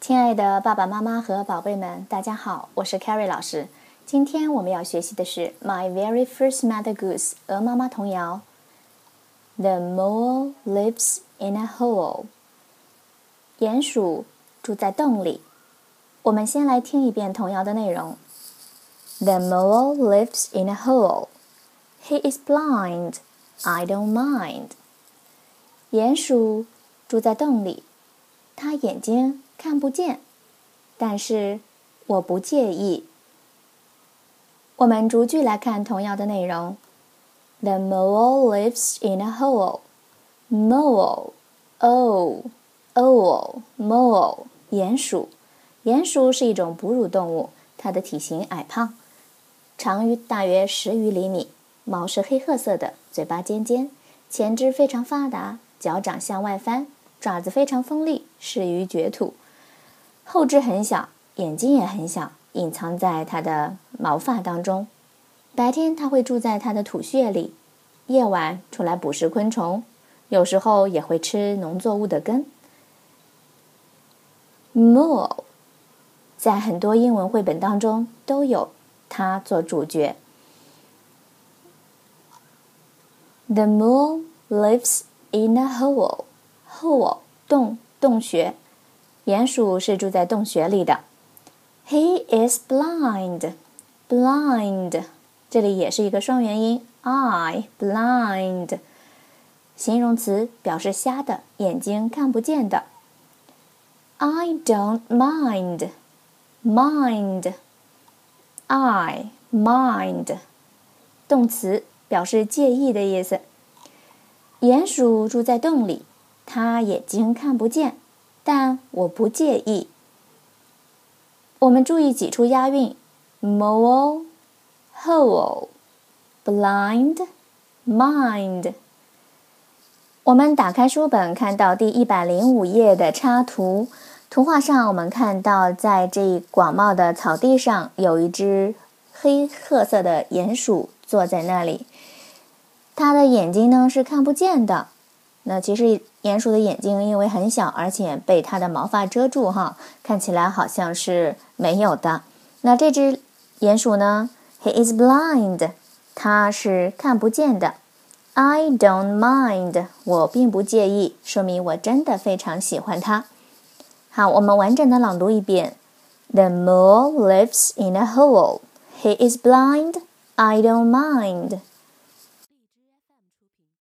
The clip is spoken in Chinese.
亲爱的爸爸妈妈和宝贝们，大家好，我是 Carrie 老师。今天我们要学习的是《My Very First Mother Goose》鹅妈妈童谣。The mole lives in a hole。鼹鼠住在洞里。我们先来听一遍童谣的内容。The mole lives in a hole. He is blind. I don't mind. 鼹鼠住在洞里，他眼睛看不见，但是我不介意。我们逐句来看童谣的内容。The mole lives in a hole. Mole, o, o, mole，鼹鼠。鼹鼠是一种哺乳动物，它的体型矮胖，长于大约十余厘米，毛是黑褐色的，嘴巴尖尖，前肢非常发达，脚掌向外翻，爪子非常锋利，适于掘土。后肢很小，眼睛也很小。隐藏在它的毛发当中。白天，它会住在它的土穴里；夜晚出来捕食昆虫，有时候也会吃农作物的根。Mole，在很多英文绘本当中都有它做主角。The mole lives in a hole. Hole，洞，洞穴。鼹鼠是住在洞穴里的。He is blind. Blind，这里也是一个双元音，I blind，形容词表示瞎的，眼睛看不见的。I don't mind. Mind. I mind，动词表示介意的意思。鼹鼠住在洞里，它眼睛看不见，但我不介意。我们注意挤出押韵：mole、hole、blind、mind。我们打开书本，看到第一百零五页的插图。图画上，我们看到在这广袤的草地上，有一只黑褐色的鼹鼠坐在那里。它的眼睛呢是看不见的。那其实鼹鼠的眼睛因为很小，而且被它的毛发遮住，哈，看起来好像是没有的。那这只鼹鼠呢？He is blind，它是看不见的。I don't mind，我并不介意，说明我真的非常喜欢它。好，我们完整的朗读一遍。The mole lives in a hole. He is blind. I don't mind.